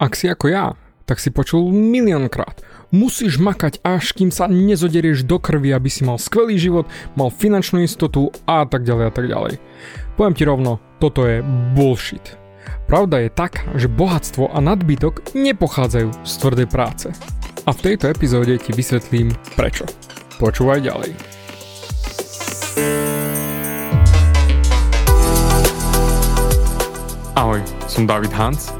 Ak si ako ja, tak si počul miliónkrát. Musíš makať až kým sa nezoderieš do krvi, aby si mal skvelý život, mal finančnú istotu a tak ďalej a tak ďalej. Poviem ti rovno, toto je bullshit. Pravda je tak, že bohatstvo a nadbytok nepochádzajú z tvrdej práce. A v tejto epizóde ti vysvetlím prečo. Počúvaj ďalej. Ahoj, som David Hans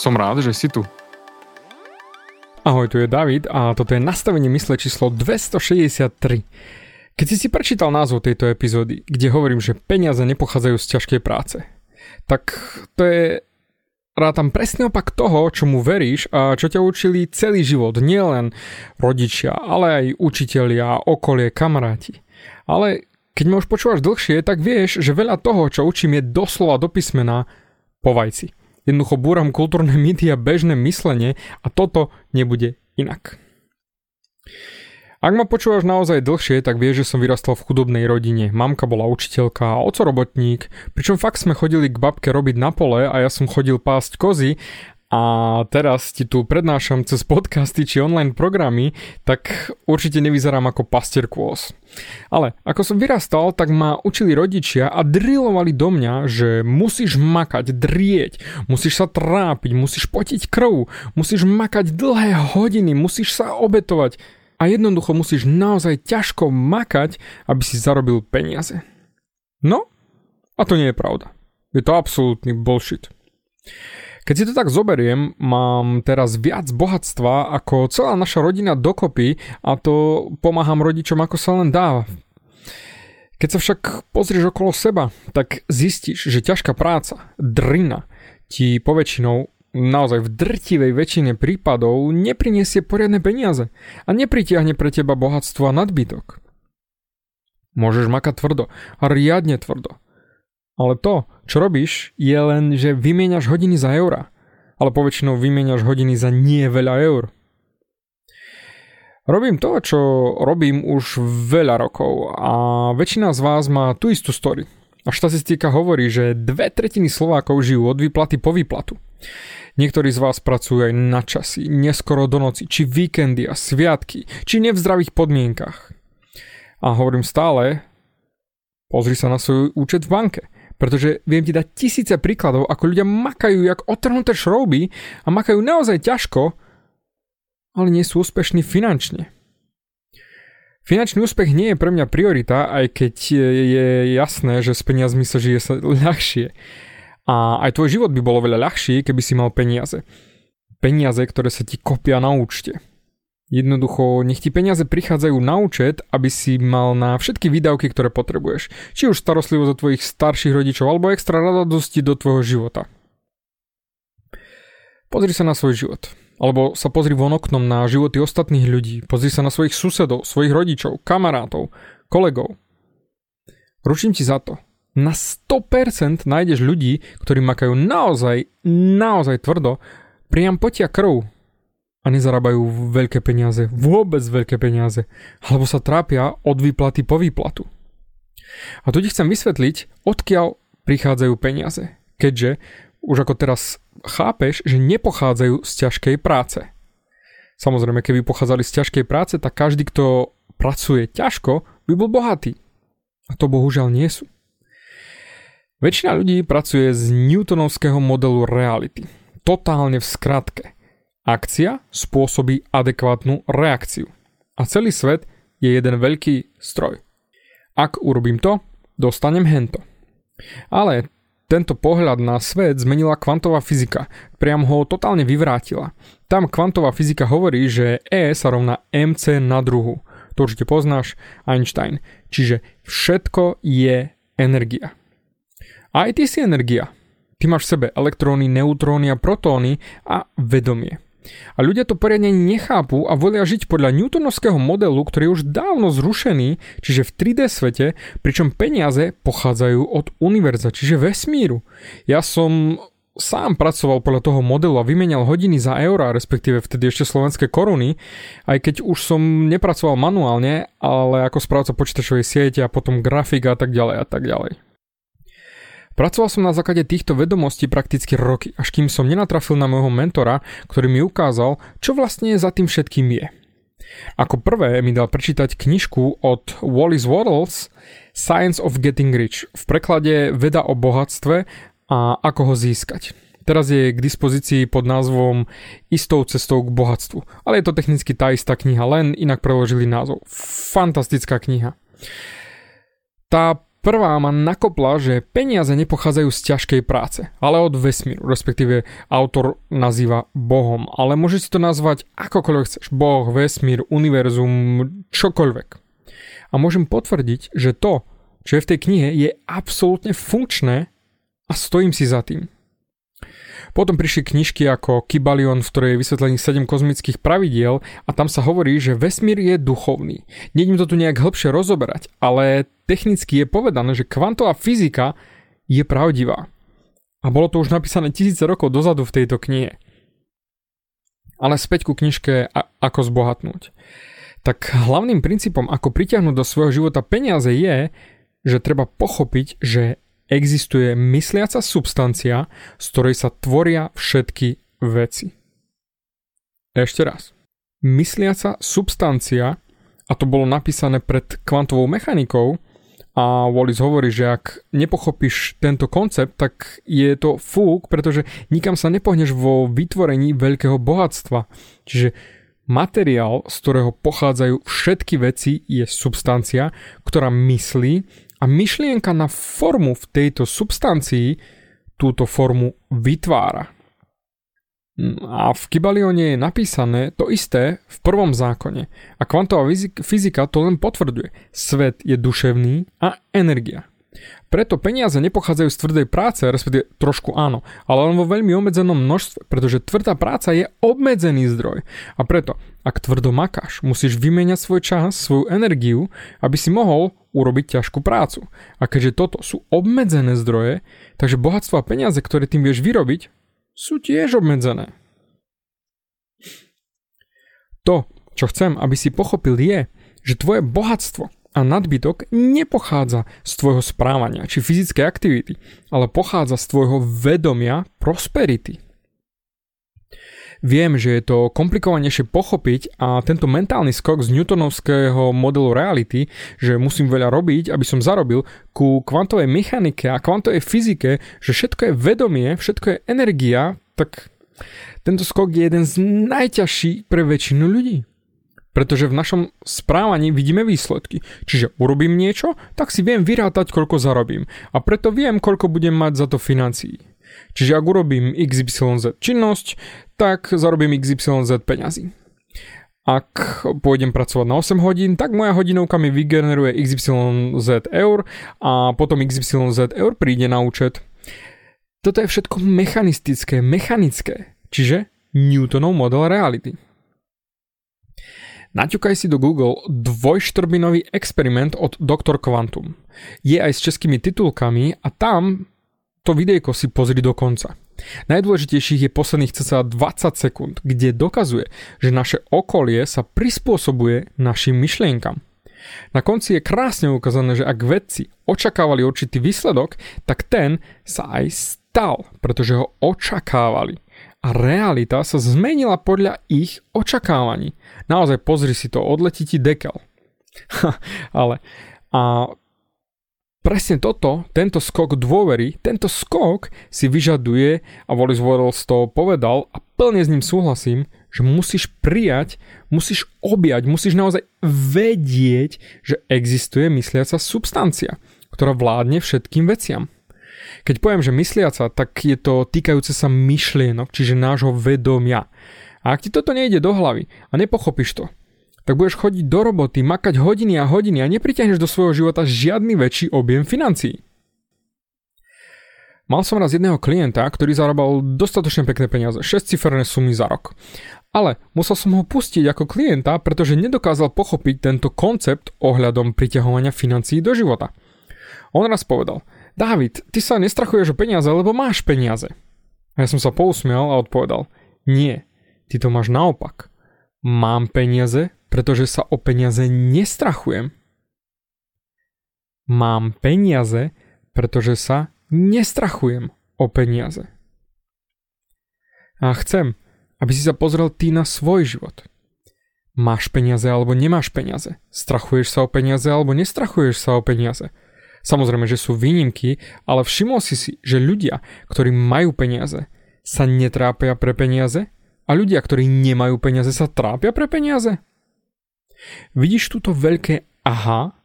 Som rád, že si tu. Ahoj, tu je David a toto je nastavenie mysle číslo 263. Keď si si prečítal názov tejto epizódy, kde hovorím, že peniaze nepochádzajú z ťažkej práce, tak to je rátam presný opak toho, čomu veríš a čo ťa učili celý život, nielen rodičia, ale aj učitelia, okolie, kamaráti. Ale keď ma už počúvaš dlhšie, tak vieš, že veľa toho, čo učím je doslova do písmena po vajci. Jednoducho búram kultúrne mýty a bežné myslenie a toto nebude inak. Ak ma počúvaš naozaj dlhšie, tak vieš, že som vyrastal v chudobnej rodine. Mamka bola učiteľka a oco robotník, pričom fakt sme chodili k babke robiť na pole a ja som chodil pásť kozy a teraz ti tu prednášam cez podcasty či online programy, tak určite nevyzerám ako pastier kôz. Ale ako som vyrastal, tak ma učili rodičia a drillovali do mňa, že musíš makať, drieť, musíš sa trápiť, musíš potiť krv, musíš makať dlhé hodiny, musíš sa obetovať a jednoducho musíš naozaj ťažko makať, aby si zarobil peniaze. No, a to nie je pravda. Je to absolútny bullshit. Keď si to tak zoberiem, mám teraz viac bohatstva ako celá naša rodina dokopy a to pomáham rodičom ako sa len dá. Keď sa však pozrieš okolo seba, tak zistíš, že ťažká práca, drina, ti poväčšinou naozaj v drtivej väčšine prípadov nepriniesie poriadne peniaze a nepritiahne pre teba bohatstvo a nadbytok. Môžeš makať tvrdo a riadne tvrdo. Ale to, čo robíš, je len, že vymieňaš hodiny za eura. Ale poväčšinou vymieňaš hodiny za nie veľa eur. Robím to, čo robím už veľa rokov a väčšina z vás má tú istú story. A štatistika hovorí, že dve tretiny Slovákov žijú od výplaty po výplatu. Niektorí z vás pracujú aj na časy, neskoro do noci, či víkendy a sviatky, či ne v zdravých podmienkach. A hovorím stále, pozri sa na svoj účet v banke. Pretože viem ti dať tisíce príkladov, ako ľudia makajú jak otrhnuté šrouby a makajú naozaj ťažko, ale nie sú úspešní finančne. Finančný úspech nie je pre mňa priorita, aj keď je jasné, že s peniazmi sa žije sa ľahšie. A aj tvoj život by bolo veľa ľahší, keby si mal peniaze. Peniaze, ktoré sa ti kopia na účte. Jednoducho, nech ti peniaze prichádzajú na účet, aby si mal na všetky výdavky, ktoré potrebuješ. Či už starostlivosť o tvojich starších rodičov, alebo extra radosti do tvojho života. Pozri sa na svoj život. Alebo sa pozri von oknom na životy ostatných ľudí. Pozri sa na svojich susedov, svojich rodičov, kamarátov, kolegov. Ručím ti za to. Na 100% nájdeš ľudí, ktorí makajú naozaj, naozaj tvrdo, priam potia krv a nezarábajú veľké peniaze, vôbec veľké peniaze, alebo sa trápia od výplaty po výplatu. A tu ti chcem vysvetliť, odkiaľ prichádzajú peniaze, keďže už ako teraz chápeš, že nepochádzajú z ťažkej práce. Samozrejme, keby pochádzali z ťažkej práce, tak každý, kto pracuje ťažko, by bol bohatý. A to bohužiaľ nie sú. Väčšina ľudí pracuje z Newtonovského modelu reality. Totálne v skratke – Akcia spôsobí adekvátnu reakciu. a celý svet je jeden veľký stroj. Ak urobím to, dostanem hento. Ale tento pohľad na svet zmenila kvantová fyzika, priam ho totálne vyvrátila. Tam kvantová fyzika hovorí, že E sa rovná mc na druhu. To určite poznáš, Einstein. Čiže všetko je energia. A aj ty si energia. Ty máš v sebe elektróny, neutróny a protóny a vedomie. A ľudia to poriadne nechápu a volia žiť podľa newtonovského modelu, ktorý je už dávno zrušený, čiže v 3D svete, pričom peniaze pochádzajú od univerza, čiže vesmíru. Ja som sám pracoval podľa toho modelu a vymenial hodiny za eurá, respektíve vtedy ešte slovenské koruny, aj keď už som nepracoval manuálne, ale ako správca počítačovej siete a potom grafika a tak ďalej a tak ďalej. Pracoval som na základe týchto vedomostí prakticky roky, až kým som nenatrafil na môjho mentora, ktorý mi ukázal, čo vlastne za tým všetkým je. Ako prvé mi dal prečítať knižku od Wallace Waddles Science of Getting Rich, v preklade Veda o bohatstve a ako ho získať. Teraz je k dispozícii pod názvom Istou cestou k bohatstvu. Ale je to technicky tá istá kniha, len inak preložili názov. Fantastická kniha. Tá Prvá ma nakopla, že peniaze nepochádzajú z ťažkej práce, ale od vesmíru, respektíve autor nazýva Bohom, ale môžeš si to nazvať akokoľvek chceš, Boh, vesmír, univerzum, čokoľvek. A môžem potvrdiť, že to, čo je v tej knihe, je absolútne funkčné a stojím si za tým. Potom prišli knižky ako Kybalion, v ktorej je vysvetlených 7 kozmických pravidiel a tam sa hovorí, že vesmír je duchovný. Nejdem to tu nejak hĺbšie rozoberať, ale technicky je povedané, že kvantová fyzika je pravdivá. A bolo to už napísané tisíce rokov dozadu v tejto knihe. Ale späť ku knižke Ako zbohatnúť. Tak hlavným princípom, ako pritiahnuť do svojho života peniaze je, že treba pochopiť, že existuje mysliaca substancia, z ktorej sa tvoria všetky veci. Ešte raz. Mysliaca substancia, a to bolo napísané pred kvantovou mechanikou, a Wallis hovorí, že ak nepochopíš tento koncept, tak je to fúk, pretože nikam sa nepohneš vo vytvorení veľkého bohatstva. Čiže materiál, z ktorého pochádzajú všetky veci, je substancia, ktorá myslí a myšlienka na formu v tejto substancii túto formu vytvára. A v Kybalione je napísané to isté v prvom zákone. A kvantová fyzika to len potvrduje. Svet je duševný a energia. Preto peniaze nepochádzajú z tvrdej práce, respektíve trošku áno, ale len vo veľmi obmedzenom množstve, pretože tvrdá práca je obmedzený zdroj. A preto, ak tvrdo makáš, musíš vymeniať svoj čas, svoju energiu, aby si mohol urobiť ťažkú prácu. A keďže toto sú obmedzené zdroje, takže bohatstvo a peniaze, ktoré tým vieš vyrobiť, sú tiež obmedzené. To, čo chcem, aby si pochopil je, že tvoje bohatstvo a nadbytok nepochádza z tvojho správania či fyzickej aktivity, ale pochádza z tvojho vedomia prosperity. Viem, že je to komplikovanejšie pochopiť a tento mentálny skok z newtonovského modelu reality, že musím veľa robiť, aby som zarobil, ku kvantovej mechanike a kvantovej fyzike, že všetko je vedomie, všetko je energia, tak tento skok je jeden z najťažších pre väčšinu ľudí. Pretože v našom správaní vidíme výsledky. Čiže urobím niečo, tak si viem vyrátať, koľko zarobím. A preto viem, koľko budem mať za to financií. Čiže ak urobím XYZ činnosť, tak zarobím XYZ peňazí. Ak pôjdem pracovať na 8 hodín, tak moja hodinovka mi vygeneruje XYZ eur a potom XYZ eur príde na účet. Toto je všetko mechanistické, mechanické, čiže Newtonov model reality. Naťukaj si do Google dvojštrbinový experiment od Dr. Quantum. Je aj s českými titulkami a tam to videjko si pozri do konca. Najdôležitejších je posledných cca 20 sekúnd, kde dokazuje, že naše okolie sa prispôsobuje našim myšlienkam. Na konci je krásne ukázané, že ak vedci očakávali určitý výsledok, tak ten sa aj stal, pretože ho očakávali a realita sa zmenila podľa ich očakávaní. Naozaj pozri si to, odletí ti dekel. Ale a presne toto, tento skok dôvery, tento skok si vyžaduje, a Wallace Waddles to povedal a plne s ním súhlasím, že musíš prijať, musíš objať, musíš naozaj vedieť, že existuje mysliaca substancia, ktorá vládne všetkým veciam. Keď poviem, že mysliaca, tak je to týkajúce sa myšlienok, čiže nášho vedomia. A ak ti toto nejde do hlavy a nepochopíš to, tak budeš chodiť do roboty, makať hodiny a hodiny a nepriťahneš do svojho života žiadny väčší objem financií. Mal som raz jedného klienta, ktorý zarábal dostatočne pekné peniaze, 6 ciferné sumy za rok. Ale musel som ho pustiť ako klienta, pretože nedokázal pochopiť tento koncept ohľadom priťahovania financií do života. On raz povedal, David, ty sa nestrachuješ o peniaze, lebo máš peniaze. A ja som sa pousmial a odpovedal, nie, ty to máš naopak. Mám peniaze, pretože sa o peniaze nestrachujem. Mám peniaze, pretože sa nestrachujem o peniaze. A chcem, aby si sa pozrel ty na svoj život. Máš peniaze alebo nemáš peniaze? Strachuješ sa o peniaze alebo nestrachuješ sa o peniaze? Samozrejme, že sú výnimky, ale všimol si si, že ľudia, ktorí majú peniaze, sa netrápia pre peniaze a ľudia, ktorí nemajú peniaze, sa trápia pre peniaze? Vidíš túto veľké aha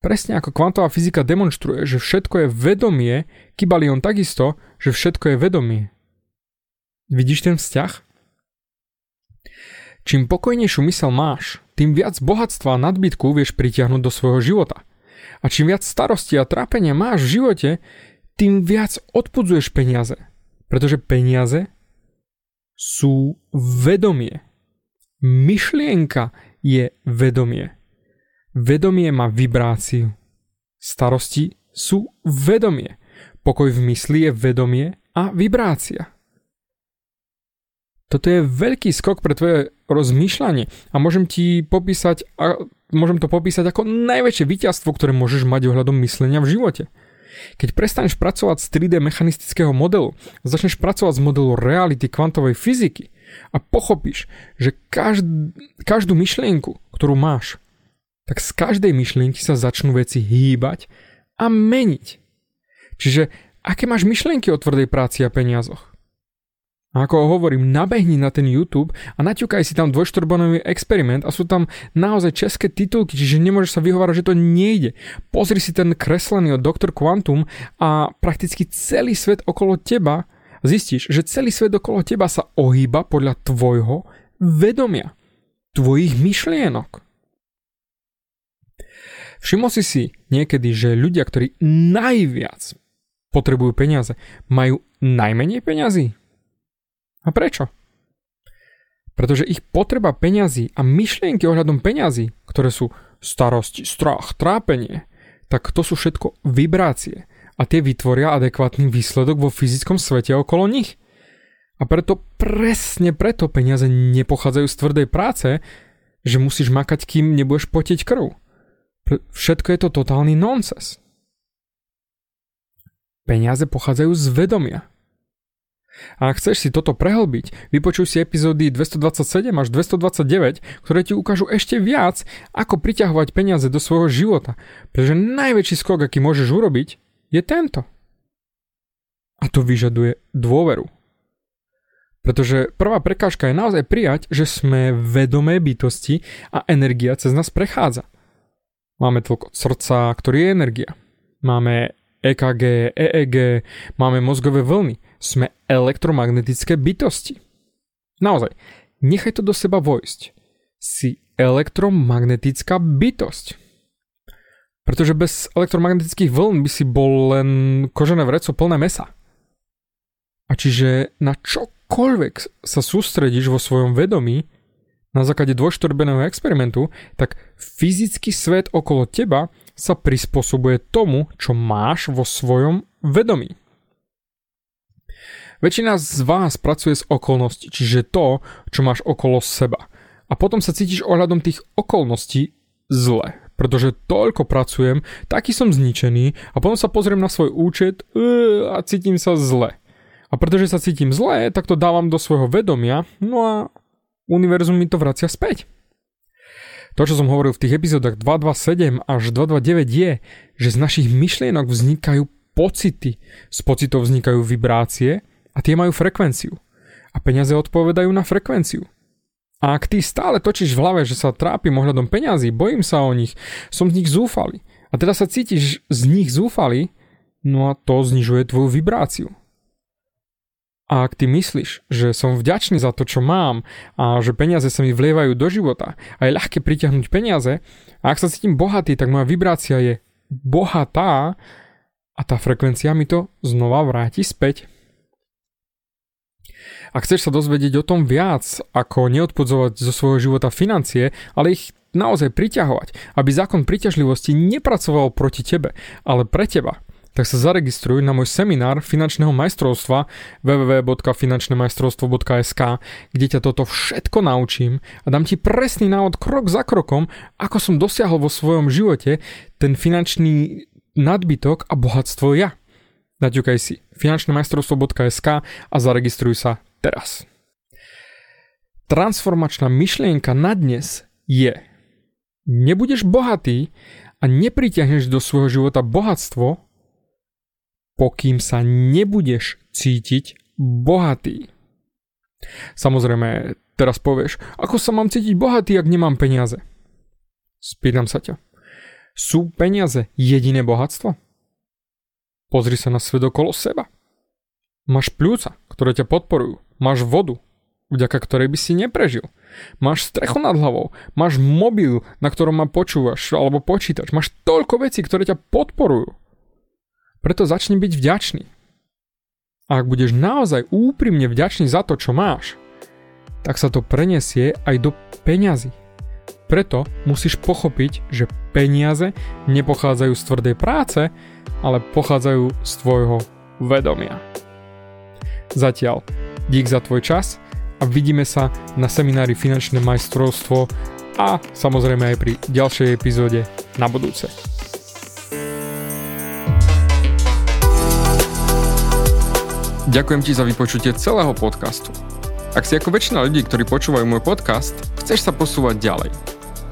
Presne ako kvantová fyzika demonstruje, že všetko je vedomie, Kybalion takisto, že všetko je vedomie. Vidíš ten vzťah? Čím pokojnejšiu mysel máš, tým viac bohatstva a nadbytku vieš pritiahnuť do svojho života. A čím viac starosti a trápenia máš v živote, tým viac odpudzuješ peniaze. Pretože peniaze sú vedomie. Myšlienka je vedomie. Vedomie má vibráciu. Starosti sú vedomie. Pokoj v mysli je vedomie a vibrácia. Toto je veľký skok pre tvoje rozmýšľanie a môžem ti popísať, a môžem to popísať ako najväčšie víťazstvo, ktoré môžeš mať ohľadom myslenia v živote. Keď prestaneš pracovať z 3D mechanistického modelu, začneš pracovať z modelu reality kvantovej fyziky a pochopíš, že každ- každú myšlienku, ktorú máš, tak z každej myšlienky sa začnú veci hýbať a meniť. Čiže aké máš myšlienky o tvrdej práci a peniazoch? A ako hovorím, nabehni na ten YouTube a naťukaj si tam dvojštorbonový experiment a sú tam naozaj české titulky, čiže nemôžeš sa vyhovárať, že to nejde. Pozri si ten kreslený od Dr. Quantum a prakticky celý svet okolo teba zistíš, že celý svet okolo teba sa ohýba podľa tvojho vedomia, tvojich myšlienok. Všimol si si niekedy, že ľudia, ktorí najviac potrebujú peniaze, majú najmenej peňazí? A prečo? Pretože ich potreba peňazí a myšlienky ohľadom peňazí, ktoré sú starosti, strach, trápenie, tak to sú všetko vibrácie a tie vytvoria adekvátny výsledok vo fyzickom svete okolo nich. A preto presne preto peniaze nepochádzajú z tvrdej práce, že musíš makať, kým nebudeš potiť krv. Všetko je to totálny nonsense. Peniaze pochádzajú z vedomia. A ak chceš si toto prehlbiť, vypočuj si epizódy 227 až 229, ktoré ti ukážu ešte viac, ako priťahovať peniaze do svojho života, pretože najväčší skok, aký môžeš urobiť, je tento. A to vyžaduje dôveru. Pretože prvá prekážka je naozaj prijať, že sme vedomé bytosti a energia cez nás prechádza. Máme tlk od srdca, ktorý je energia. Máme EKG, EEG, máme mozgové vlny. Sme elektromagnetické bytosti. Naozaj, nechaj to do seba vojsť. Si elektromagnetická bytosť. Pretože bez elektromagnetických vln by si bol len kožené vreco plné mesa. A čiže na čokoľvek sa sústredíš vo svojom vedomí, na základe dvojštorbeného experimentu, tak fyzický svet okolo teba sa prispôsobuje tomu, čo máš vo svojom vedomí. Väčšina z vás pracuje s okolností, čiže to, čo máš okolo seba. A potom sa cítiš ohľadom tých okolností zle, pretože toľko pracujem, taký som zničený a potom sa pozriem na svoj účet uh, a cítim sa zle. A pretože sa cítim zle, tak to dávam do svojho vedomia, no a univerzum mi to vracia späť. To, čo som hovoril v tých epizódach 227 až 229 je, že z našich myšlienok vznikajú pocity, z pocitov vznikajú vibrácie a tie majú frekvenciu. A peniaze odpovedajú na frekvenciu. A ak ty stále točíš v hlave, že sa trápim ohľadom peňazí, bojím sa o nich, som z nich zúfalý a teda sa cítiš z nich zúfalý, no a to znižuje tvoju vibráciu. A ak ty myslíš, že som vďačný za to, čo mám a že peniaze sa mi vlievajú do života a je ľahké pritiahnuť peniaze, a ak sa cítim bohatý, tak moja vibrácia je bohatá a tá frekvencia mi to znova vráti späť. Ak chceš sa dozvedieť o tom viac, ako neodpodzovať zo svojho života financie, ale ich naozaj priťahovať, aby zákon priťažlivosti nepracoval proti tebe, ale pre teba, tak sa zaregistruj na môj seminár finančného majstrovstva www.finančnemajstrovstvo.sk, kde ťa toto všetko naučím a dám ti presný návod krok za krokom, ako som dosiahol vo svojom živote ten finančný nadbytok a bohatstvo ja. Naťukaj si finančnemajstrovstvo.sk a zaregistruj sa teraz. Transformačná myšlienka na dnes je nebudeš bohatý a nepritiahneš do svojho života bohatstvo, pokým sa nebudeš cítiť bohatý. Samozrejme, teraz povieš, ako sa mám cítiť bohatý, ak nemám peniaze? Spýtam sa ťa. Sú peniaze jediné bohatstvo? Pozri sa na svet okolo seba. Máš pľúca, ktoré ťa podporujú. Máš vodu, vďaka ktorej by si neprežil. Máš strechu nad hlavou, máš mobil, na ktorom ma počúvaš, alebo počítač. Máš toľko vecí, ktoré ťa podporujú. Preto začni byť vďačný. A ak budeš naozaj úprimne vďačný za to, čo máš, tak sa to prenesie aj do peňazí. Preto musíš pochopiť, že peniaze nepochádzajú z tvrdej práce, ale pochádzajú z tvojho vedomia. Zatiaľ, dík za tvoj čas a vidíme sa na seminári Finančné majstrovstvo a samozrejme aj pri ďalšej epizóde na budúce. Ďakujem ti za vypočutie celého podcastu. Ak si ako väčšina ľudí, ktorí počúvajú môj podcast, chceš sa posúvať ďalej –